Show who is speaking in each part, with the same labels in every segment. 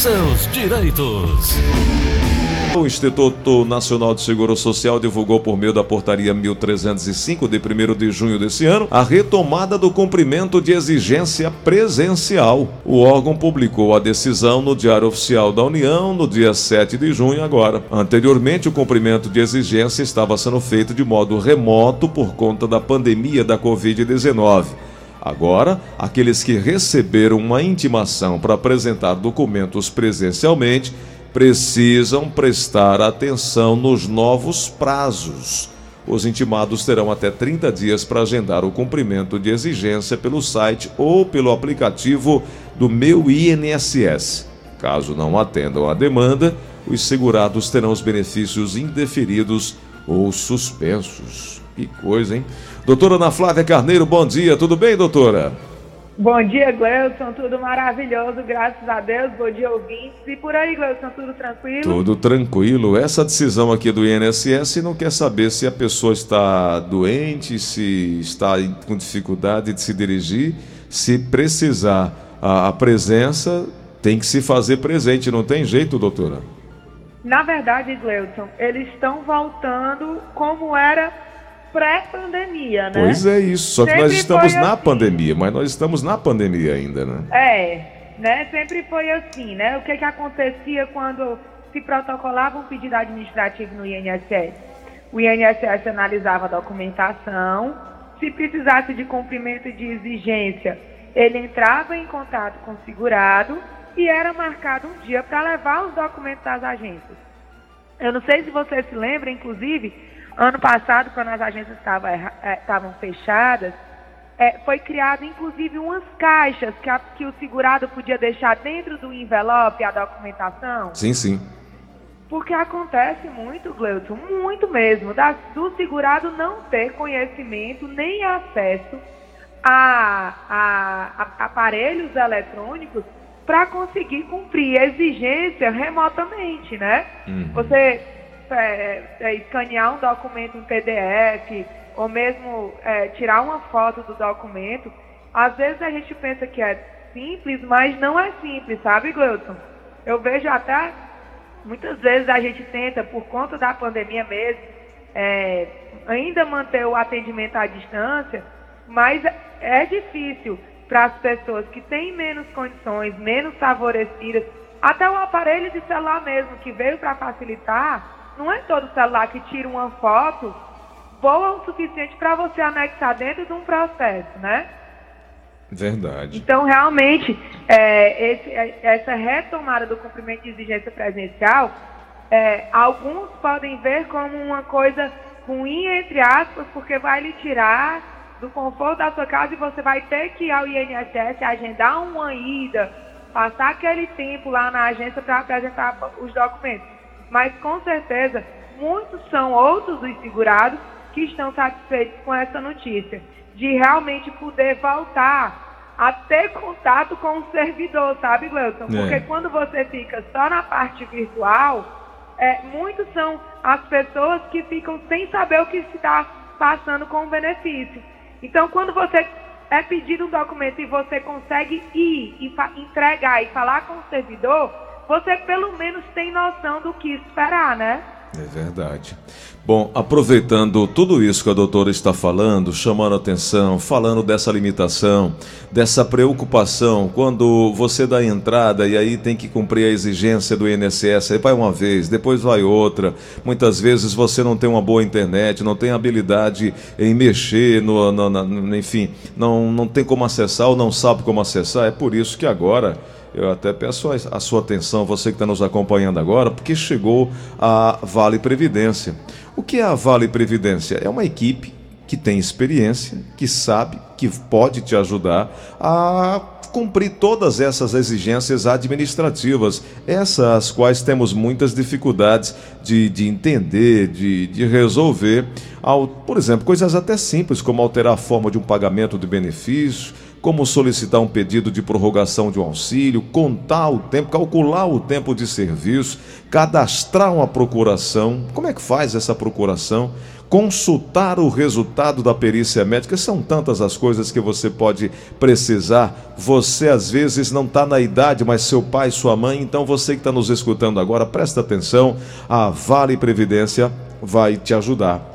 Speaker 1: seus direitos.
Speaker 2: O Instituto Nacional de Seguro Social divulgou por meio da portaria 1305 de 1 de junho desse ano a retomada do cumprimento de exigência presencial. O órgão publicou a decisão no Diário Oficial da União no dia 7 de junho agora. Anteriormente, o cumprimento de exigência estava sendo feito de modo remoto por conta da pandemia da Covid-19. Agora, aqueles que receberam uma intimação para apresentar documentos presencialmente precisam prestar atenção nos novos prazos. Os intimados terão até 30 dias para agendar o cumprimento de exigência pelo site ou pelo aplicativo do Meu INSS. Caso não atendam à demanda, os segurados terão os benefícios indeferidos ou suspensos. Que coisa, hein? Doutora Ana Flávia Carneiro, bom dia. Tudo bem, doutora?
Speaker 3: Bom dia, Gleuson. Tudo maravilhoso, graças a Deus. Bom dia, ouvintes. E por aí, Gleuson, tudo tranquilo?
Speaker 2: Tudo tranquilo. Essa decisão aqui do INSS não quer saber se a pessoa está doente, se está com dificuldade de se dirigir. Se precisar a, a presença, tem que se fazer presente. Não tem jeito, doutora?
Speaker 3: Na verdade, Gleuson, eles estão voltando como era pré-pandemia, né?
Speaker 2: Pois é isso, só que Sempre nós estamos na assim. pandemia, mas nós estamos na pandemia ainda, né?
Speaker 3: É, né? Sempre foi assim, né? O que que acontecia quando se protocolava um pedido administrativo no INSS? O INSS analisava a documentação, se precisasse de cumprimento de exigência, ele entrava em contato com o segurado e era marcado um dia para levar os documentos das agências. Eu não sei se você se lembra, inclusive, Ano passado, quando as agências estavam, é, estavam fechadas, é, foi criado inclusive umas caixas que, a, que o segurado podia deixar dentro do envelope a documentação.
Speaker 2: Sim, sim.
Speaker 3: Porque acontece muito, Gleuton, muito mesmo, da, do segurado não ter conhecimento nem acesso a, a, a aparelhos eletrônicos para conseguir cumprir exigência remotamente, né? Uhum. Você é, é, escanear um documento em PDF ou mesmo é, tirar uma foto do documento, às vezes a gente pensa que é simples, mas não é simples, sabe, Gleuton? Eu vejo até, muitas vezes a gente tenta, por conta da pandemia mesmo, é, ainda manter o atendimento à distância, mas é difícil para as pessoas que têm menos condições, menos favorecidas, até o aparelho de celular mesmo, que veio para facilitar, não é todo celular que tira uma foto boa o suficiente para você anexar dentro de um processo, né?
Speaker 2: Verdade.
Speaker 3: Então, realmente, é, esse, é, essa retomada do cumprimento de exigência presencial, é, alguns podem ver como uma coisa ruim, entre aspas, porque vai lhe tirar do conforto da sua casa e você vai ter que ir ao INSS agendar uma ida, passar aquele tempo lá na agência para apresentar os documentos mas com certeza muitos são outros dos segurados que estão satisfeitos com essa notícia, de realmente poder voltar a ter contato com o servidor, sabe, Gleuton? É. Porque quando você fica só na parte virtual, é, muitos são as pessoas que ficam sem saber o que está passando com o benefício. Então, quando você é pedido um documento e você consegue ir e entregar e falar com o servidor, você pelo menos tem noção do que esperar, né?
Speaker 2: É verdade. Bom, aproveitando tudo isso que a doutora está falando, chamando atenção, falando dessa limitação, dessa preocupação, quando você dá entrada e aí tem que cumprir a exigência do INSS, aí vai uma vez, depois vai outra. Muitas vezes você não tem uma boa internet, não tem habilidade em mexer, no, no, no enfim, não, não tem como acessar ou não sabe como acessar. É por isso que agora eu até peço a sua atenção, você que está nos acompanhando agora, porque chegou a Vale Previdência. O que é a Vale Previdência? É uma equipe que tem experiência, que sabe, que pode te ajudar a cumprir todas essas exigências administrativas, essas quais temos muitas dificuldades de, de entender, de, de resolver. Ao, por exemplo, coisas até simples, como alterar a forma de um pagamento de benefício, como solicitar um pedido de prorrogação de um auxílio, contar o tempo, calcular o tempo de serviço, cadastrar uma procuração. Como é que faz essa procuração? Consultar o resultado da perícia médica. São tantas as coisas que você pode precisar. Você às vezes não está na idade, mas seu pai, sua mãe. Então você que está nos escutando agora, presta atenção. A Vale Previdência vai te ajudar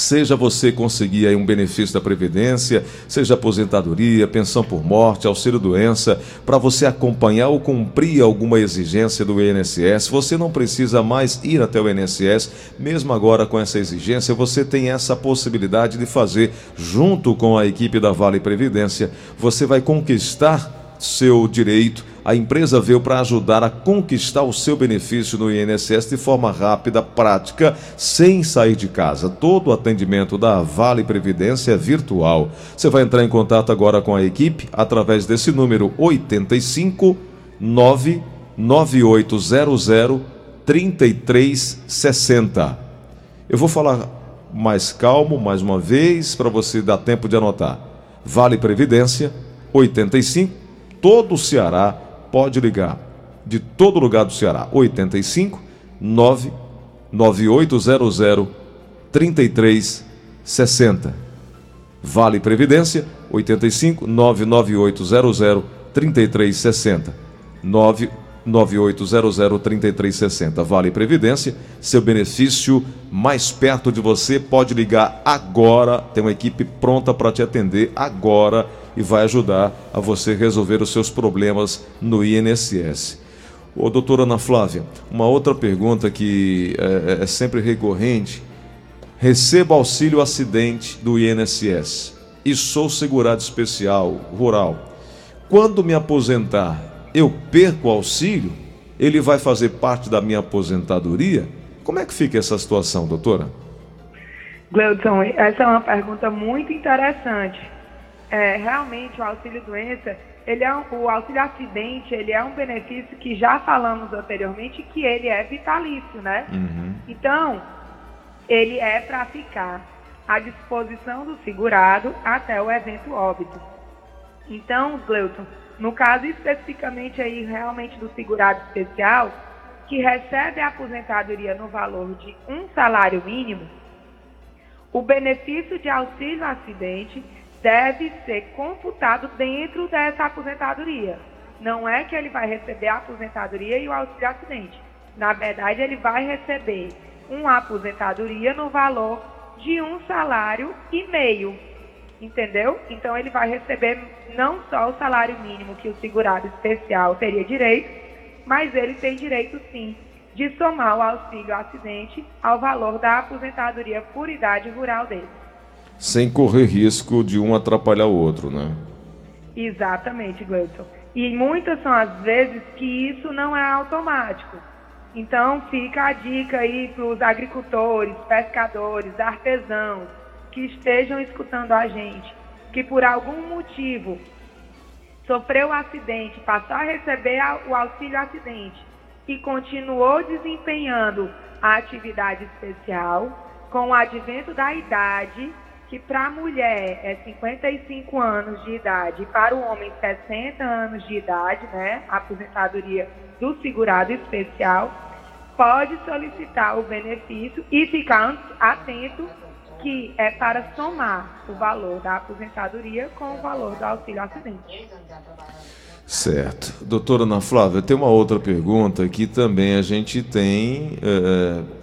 Speaker 2: Seja você conseguir aí um benefício da Previdência, seja aposentadoria, pensão por morte, auxílio-doença, para você acompanhar ou cumprir alguma exigência do INSS, você não precisa mais ir até o INSS, mesmo agora com essa exigência, você tem essa possibilidade de fazer junto com a equipe da Vale Previdência. Você vai conquistar seu direito a empresa veio para ajudar a conquistar o seu benefício no INSS de forma rápida, prática, sem sair de casa. Todo o atendimento da Vale Previdência é virtual. Você vai entrar em contato agora com a equipe através desse número 85 99800 3360. Eu vou falar mais calmo mais uma vez para você dar tempo de anotar. Vale Previdência 85 todo o Ceará pode ligar de todo lugar do Ceará. 85 99800 3360. Vale Previdência 85 99800 3360. 99800 3360. Vale Previdência, seu benefício mais perto de você. Pode ligar agora. Tem uma equipe pronta para te atender agora e vai ajudar a você resolver os seus problemas no INSS. Ô, doutora Ana Flávia, uma outra pergunta que é, é, é sempre recorrente. Recebo auxílio acidente do INSS e sou segurado especial rural. Quando me aposentar, eu perco o auxílio? Ele vai fazer parte da minha aposentadoria? Como é que fica essa situação, doutora?
Speaker 3: Gleudson, essa é uma pergunta muito interessante é, realmente o auxílio doença, ele é um, o auxílio acidente, ele é um benefício que já falamos anteriormente que ele é vitalício, né? Uhum. Então, ele é para ficar à disposição do segurado até o evento óbito. Então, Gleuton, no caso especificamente aí realmente do segurado especial, que recebe a aposentadoria no valor de um salário mínimo, o benefício de auxílio acidente deve ser computado dentro dessa aposentadoria. Não é que ele vai receber a aposentadoria e o auxílio acidente. Na verdade, ele vai receber uma aposentadoria no valor de um salário e meio. Entendeu? Então ele vai receber não só o salário mínimo que o segurado especial teria direito, mas ele tem direito sim de somar o auxílio acidente ao valor da aposentadoria por idade rural dele
Speaker 2: sem correr risco de um atrapalhar o outro, né?
Speaker 3: Exatamente, Gleison. E muitas são as vezes que isso não é automático. Então fica a dica aí para os agricultores, pescadores, artesãos que estejam escutando a gente, que por algum motivo sofreu um acidente, passou a receber o auxílio acidente e continuou desempenhando a atividade especial, com o advento da idade, que para a mulher é 55 anos de idade e para o homem 60 anos de idade, né, a aposentadoria do segurado especial, pode solicitar o benefício e ficar atento que é para somar o valor da aposentadoria com o valor do auxílio acidente.
Speaker 2: Certo. Doutora Ana Flávia, tem uma outra pergunta que também a gente tem é,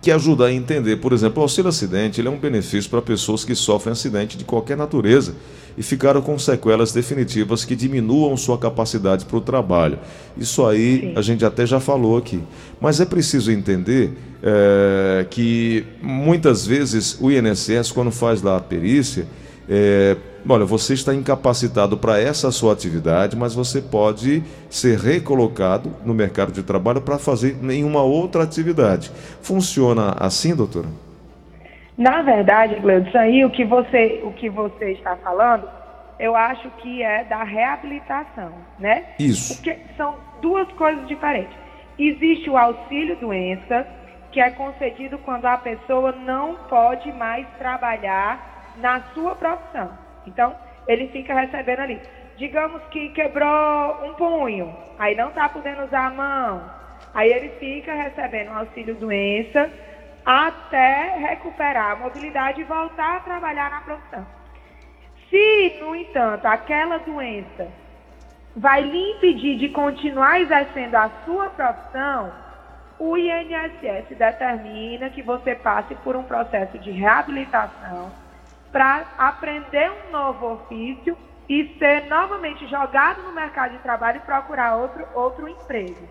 Speaker 2: que ajuda a entender. Por exemplo, o auxílio acidente ele é um benefício para pessoas que sofrem acidente de qualquer natureza e ficaram com sequelas definitivas que diminuam sua capacidade para o trabalho. Isso aí Sim. a gente até já falou aqui. Mas é preciso entender é, que muitas vezes o INSS, quando faz lá a perícia, é, olha, você está incapacitado para essa sua atividade, mas você pode ser recolocado no mercado de trabalho para fazer nenhuma outra atividade. Funciona assim, doutora?
Speaker 3: Na verdade, Gleudson, aí o que você, o que você está falando, eu acho que é da reabilitação, né?
Speaker 2: Isso.
Speaker 3: Porque são duas coisas diferentes. Existe o auxílio doença, que é concedido quando a pessoa não pode mais trabalhar na sua profissão. Então, ele fica recebendo ali. Digamos que quebrou um punho, aí não está podendo usar a mão, aí ele fica recebendo um auxílio doença até recuperar a mobilidade e voltar a trabalhar na profissão. Se, no entanto, aquela doença vai lhe impedir de continuar exercendo a sua profissão, o INSS determina que você passe por um processo de reabilitação para aprender um novo ofício e ser novamente jogado no mercado de trabalho e procurar outro, outro emprego.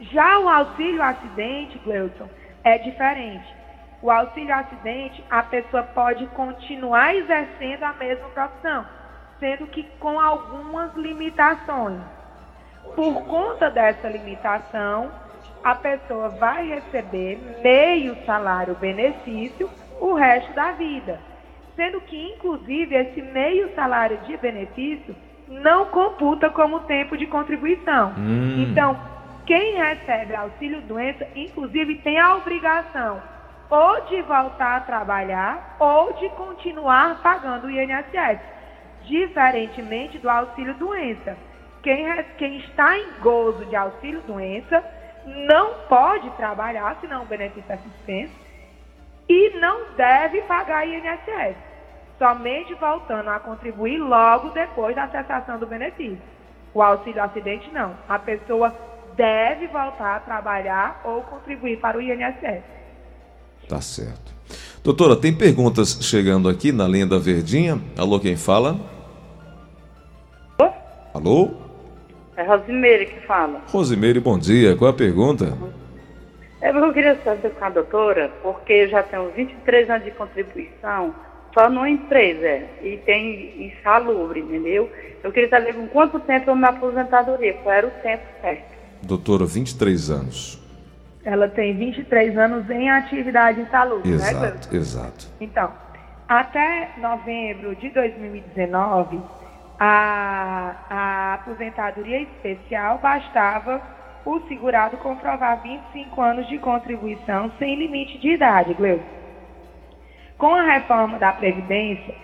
Speaker 3: Já o auxílio acidente, Gleuton, é diferente. O auxílio acidente, a pessoa pode continuar exercendo a mesma profissão, sendo que com algumas limitações. Por conta dessa limitação, a pessoa vai receber meio salário benefício o resto da vida. Sendo que, inclusive, esse meio salário de benefício não computa como tempo de contribuição. Hum. Então, quem recebe auxílio doença, inclusive, tem a obrigação ou de voltar a trabalhar ou de continuar pagando o INSS, diferentemente do auxílio doença. Quem, quem está em gozo de auxílio doença não pode trabalhar, senão o benefício é suspenso, não deve pagar INSS, somente voltando a contribuir logo depois da cessação do benefício. O auxílio acidente não. A pessoa deve voltar a trabalhar ou contribuir para o INSS.
Speaker 2: Tá certo. Doutora, tem perguntas chegando aqui na linha da Verdinha. Alô, quem fala?
Speaker 4: Alô?
Speaker 2: Alô?
Speaker 4: É Rosimeire que fala.
Speaker 2: Rosimeire, bom dia. Qual é a pergunta?
Speaker 4: É, eu queria saber com a doutora, porque eu já tenho 23 anos de contribuição só numa empresa e tem insalubre, entendeu? Eu queria saber com quanto tempo eu me aposentadoria, qual era o tempo certo.
Speaker 2: Doutora, 23 anos.
Speaker 3: Ela tem 23 anos em atividade insalubre,
Speaker 2: exato,
Speaker 3: né,
Speaker 2: Exato, exato.
Speaker 3: Então, até novembro de 2019 a, a aposentadoria especial bastava o segurado comprovar 25 anos de contribuição sem limite de idade, Gleu. Com a reforma da Previdência,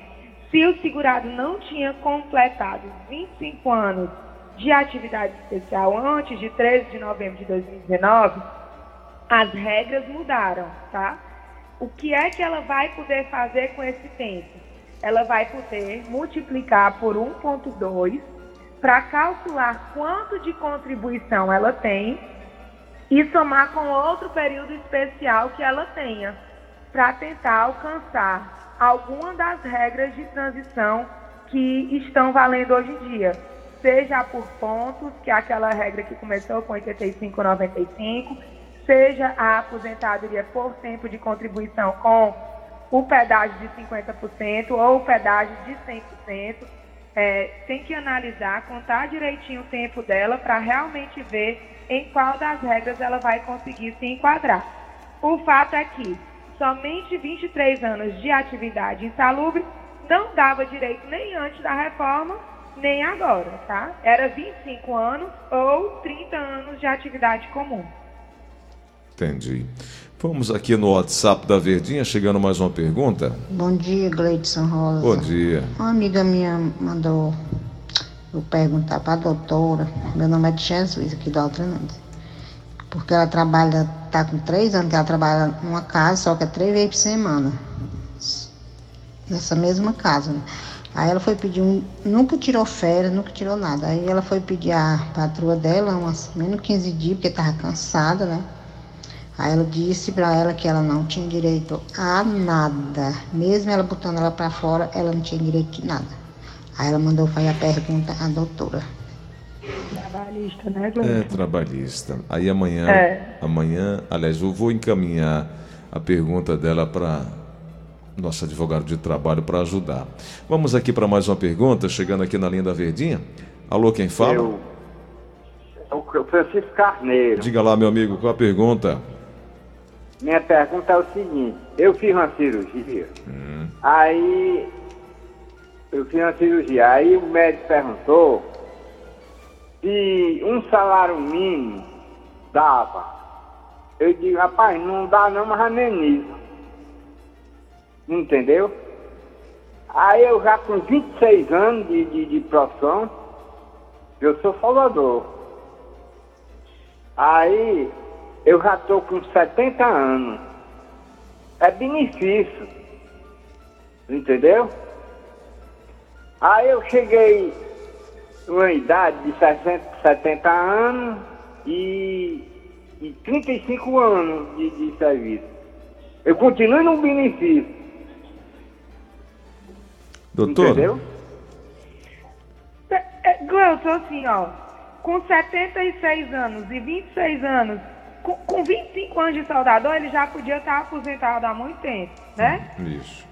Speaker 3: se o segurado não tinha completado 25 anos de atividade especial antes de 13 de novembro de 2019, as regras mudaram, tá? O que é que ela vai poder fazer com esse tempo? ela vai poder multiplicar por 1,2 para calcular quanto de contribuição ela tem e somar com outro período especial que ela tenha, para tentar alcançar alguma das regras de transição que estão valendo hoje em dia. Seja por pontos, que é aquela regra que começou com 85,95, seja a aposentadoria por tempo de contribuição com o pedágio de 50% ou o pedágio de 100%. É, tem que analisar, contar direitinho o tempo dela para realmente ver em qual das regras ela vai conseguir se enquadrar. O fato é que somente 23 anos de atividade insalubre não dava direito nem antes da reforma, nem agora, tá? Era 25 anos ou 30 anos de atividade comum.
Speaker 2: Entendi. Vamos aqui no WhatsApp da Verdinha, chegando mais uma pergunta.
Speaker 5: Bom dia, Gleidson Rosa.
Speaker 2: Bom dia.
Speaker 5: Uma amiga minha mandou eu perguntar para a doutora, meu nome é Jesus, aqui do Altrenantes, porque ela trabalha, está com três anos que ela trabalha numa casa, só que é três vezes por semana, nessa mesma casa. Né? Aí ela foi pedir um, nunca tirou férias, nunca tirou nada. Aí ela foi pedir a patroa dela, umas menos 15 dias, porque estava cansada, né? Aí ela disse para ela que ela não tinha direito a nada. Mesmo ela botando ela para fora, ela não tinha direito de nada. Aí ela mandou fazer a pergunta à doutora.
Speaker 3: Trabalhista, né, Glória?
Speaker 2: É, trabalhista. Aí amanhã, é. amanhã, aliás, eu vou encaminhar a pergunta dela para nosso advogado de trabalho para ajudar. Vamos aqui para mais uma pergunta, chegando aqui na linha da Verdinha. Alô, quem fala? Eu,
Speaker 6: o Francisco Carneiro.
Speaker 2: Diga lá, meu amigo, qual a pergunta?
Speaker 6: Minha pergunta é o seguinte, eu fiz uma cirurgia, hum. aí eu fiz uma cirurgia, aí o médico perguntou se um salário mínimo dava. Eu digo, rapaz, não dá não, mas ameniza. Entendeu? Aí eu já com 26 anos de, de, de profissão, eu sou soldador. Aí eu já estou com 70 anos. É benefício. Entendeu? Aí eu cheguei numa idade de 60, 70 anos e, e 35 anos de, de serviço. Eu continuo no benefício.
Speaker 2: Doutor,
Speaker 6: Entendeu?
Speaker 3: É, é, Gleuton, assim, ó, com 76 anos e 26 anos, com, com 25 anos de soldador, ele já podia estar aposentado há muito tempo, né?
Speaker 2: isso.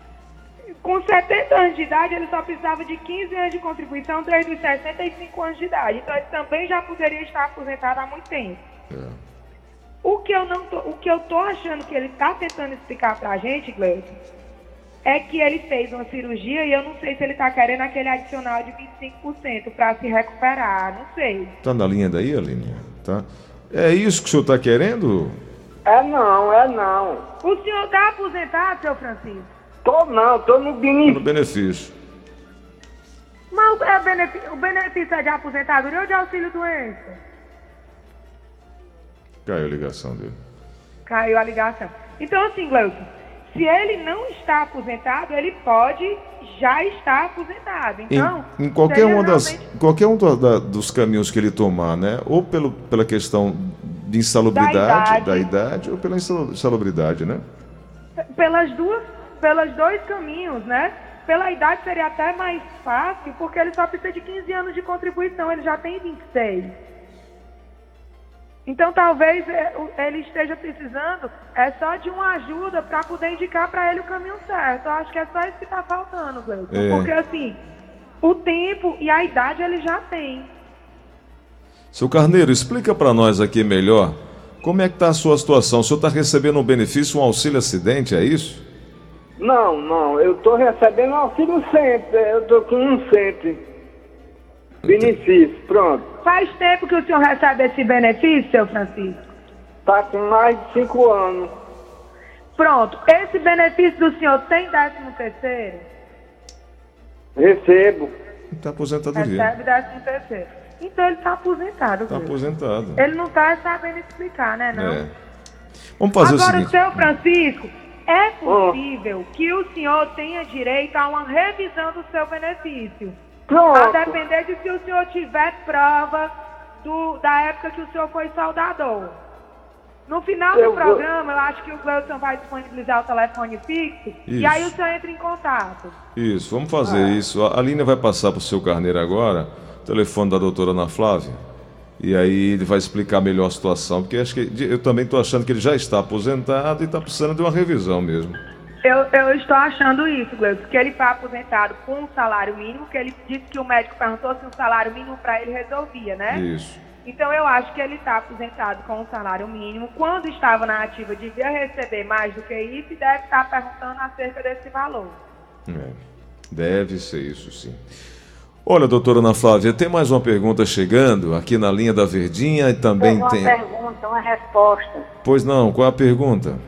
Speaker 3: Com 70 anos de idade, ele só precisava de 15 anos de contribuição desde os 65 anos de idade. Então, ele também já poderia estar aposentado há muito tempo.
Speaker 2: É.
Speaker 3: O que eu não tô, o que eu tô achando que ele está tentando explicar pra gente, Gleison, é que ele fez uma cirurgia e eu não sei se ele tá querendo aquele adicional de 25% para se recuperar, não sei.
Speaker 2: Tá na linha daí, Aline? Tá? É isso que o senhor tá querendo?
Speaker 6: É não, é não.
Speaker 3: O senhor está aposentado, seu Francisco?
Speaker 6: Tô não, tô no
Speaker 2: No
Speaker 6: benefício.
Speaker 2: benefício.
Speaker 3: Mas o, é benefi- o benefício é de aposentadoria ou de auxílio doença?
Speaker 2: Caiu a ligação dele.
Speaker 3: Caiu a ligação. Então, assim, Gleuton, se ele não está aposentado, ele pode já estar aposentado.
Speaker 2: Em,
Speaker 3: Então,
Speaker 2: em qualquer,
Speaker 3: seria
Speaker 2: uma das,
Speaker 3: realmente
Speaker 2: qualquer um do- da- dos caminhos que ele tomar, né? Ou pelo, pela questão de insalubridade,
Speaker 3: Da
Speaker 2: da
Speaker 3: idade.
Speaker 2: idade, ou pela insal- insalubridade, né?
Speaker 3: pelas duas, pelos dois caminhos, né? Pela idade seria até mais fácil, porque ele só precisa de 15 anos de contribuição, ele já tem 26. Então talvez é, ele esteja precisando é só de uma ajuda para poder indicar para ele o caminho certo. Eu acho que é só isso que está faltando, Gleuton.
Speaker 2: É.
Speaker 3: Porque assim, o tempo e a idade ele já tem.
Speaker 2: Seu Carneiro, explica para nós aqui melhor como é que tá a sua situação. O senhor está recebendo um benefício, um auxílio acidente, é isso?
Speaker 6: Não, não, eu tô recebendo auxílio sempre. Eu tô com um sempre. Benefício, pronto.
Speaker 3: Faz tempo que o senhor recebe esse benefício, seu Francisco?
Speaker 6: Tá com mais de cinco anos.
Speaker 3: Pronto, esse benefício do senhor tem 13 terceiro?
Speaker 6: Recebo.
Speaker 2: Está aposentadoria.
Speaker 3: Recebe 13 terceiro. Então ele está aposentado.
Speaker 2: Está aposentado.
Speaker 3: Ele não está sabendo explicar, né, não?
Speaker 2: É. Vamos fazer
Speaker 3: Agora,
Speaker 2: o seguinte.
Speaker 3: seu Francisco, é possível que o senhor tenha direito a uma revisão do seu benefício. A
Speaker 6: Pronto.
Speaker 3: depender de se o senhor tiver prova do- da época que o senhor foi soldador. No final
Speaker 6: Eu
Speaker 3: do
Speaker 6: vou-
Speaker 3: programa, eu acho que o Gleuton vai disponibilizar o telefone fixo e
Speaker 2: Isso.
Speaker 3: aí o senhor entra em contato.
Speaker 2: Isso, vamos fazer isso. A Aline vai passar para o seu Carneiro agora, o telefone da doutora Ana Flávia. E aí ele vai explicar melhor a situação, porque acho que eu também estou achando que ele já está aposentado e está precisando de uma revisão mesmo.
Speaker 3: Eu, eu estou achando isso, Gleuton, que ele foi aposentado com um salário mínimo, que ele disse que o médico perguntou se o salário mínimo para ele resolvia, né?
Speaker 2: Isso.
Speaker 3: Então eu acho que ele está aposentado com um salário mínimo. Quando estava na ativa, devia receber mais do que isso e deve estar perguntando acerca desse valor.
Speaker 2: É, deve ser isso, sim. Olha, doutora Ana Flávia, tem mais uma pergunta chegando aqui na linha da Verdinha e também
Speaker 7: uma
Speaker 2: tem.
Speaker 7: pergunta, uma resposta.
Speaker 2: Pois não, qual é a pergunta?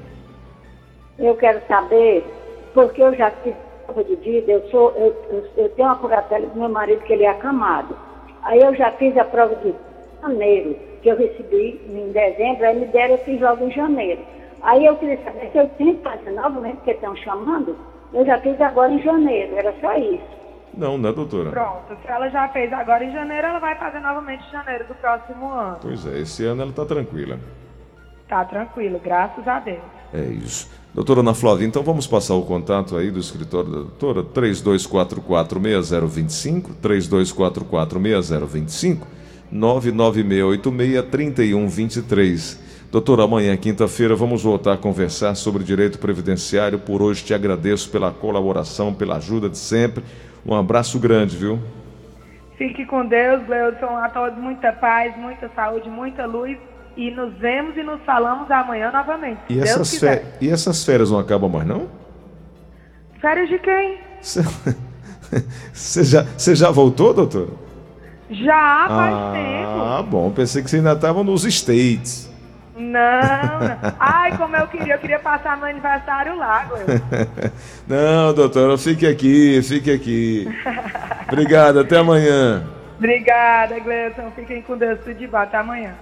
Speaker 7: Eu quero saber, porque eu já fiz prova de vida, eu, sou, eu, eu, eu tenho uma curatela do meu marido que ele é acamado. Aí eu já fiz a prova de janeiro, que eu recebi em dezembro, aí me deram, eu fiz logo em janeiro. Aí eu queria saber se eu tenho que fazer novamente, porque estão chamando, eu já fiz agora em janeiro, era só isso.
Speaker 2: Não, né, doutora?
Speaker 3: Pronto, se ela já fez agora em janeiro, ela vai fazer novamente em janeiro do próximo ano.
Speaker 2: Pois é, esse ano ela está tranquila.
Speaker 3: Tá tranquilo, graças a Deus.
Speaker 2: É isso. Doutora Ana Flávia, então vamos passar o contato aí do escritório da doutora, 3244-6025, 3244-6025, 99686-3123. Doutora, amanhã, quinta-feira, vamos voltar a conversar sobre direito previdenciário. Por hoje, te agradeço pela colaboração, pela ajuda de sempre. Um abraço grande, viu?
Speaker 3: Fique com Deus, Gleudson. A todos muita paz, muita saúde, muita luz. E nos vemos e nos falamos amanhã novamente.
Speaker 2: E essas, fé- e essas férias não acabam mais, não?
Speaker 3: Férias de quem?
Speaker 2: Você já, você já voltou, doutora?
Speaker 3: Já faz tempo.
Speaker 2: Ah, bom. Pensei que você ainda estava nos States.
Speaker 3: Não, não. Ai, como eu queria, eu queria passar meu aniversário lá, Gleuton.
Speaker 2: Não, doutora, fique aqui, fique aqui. Obrigado, até amanhã.
Speaker 3: Obrigada, Gleuton. Fiquem com Deus, tudo de bom. Até amanhã.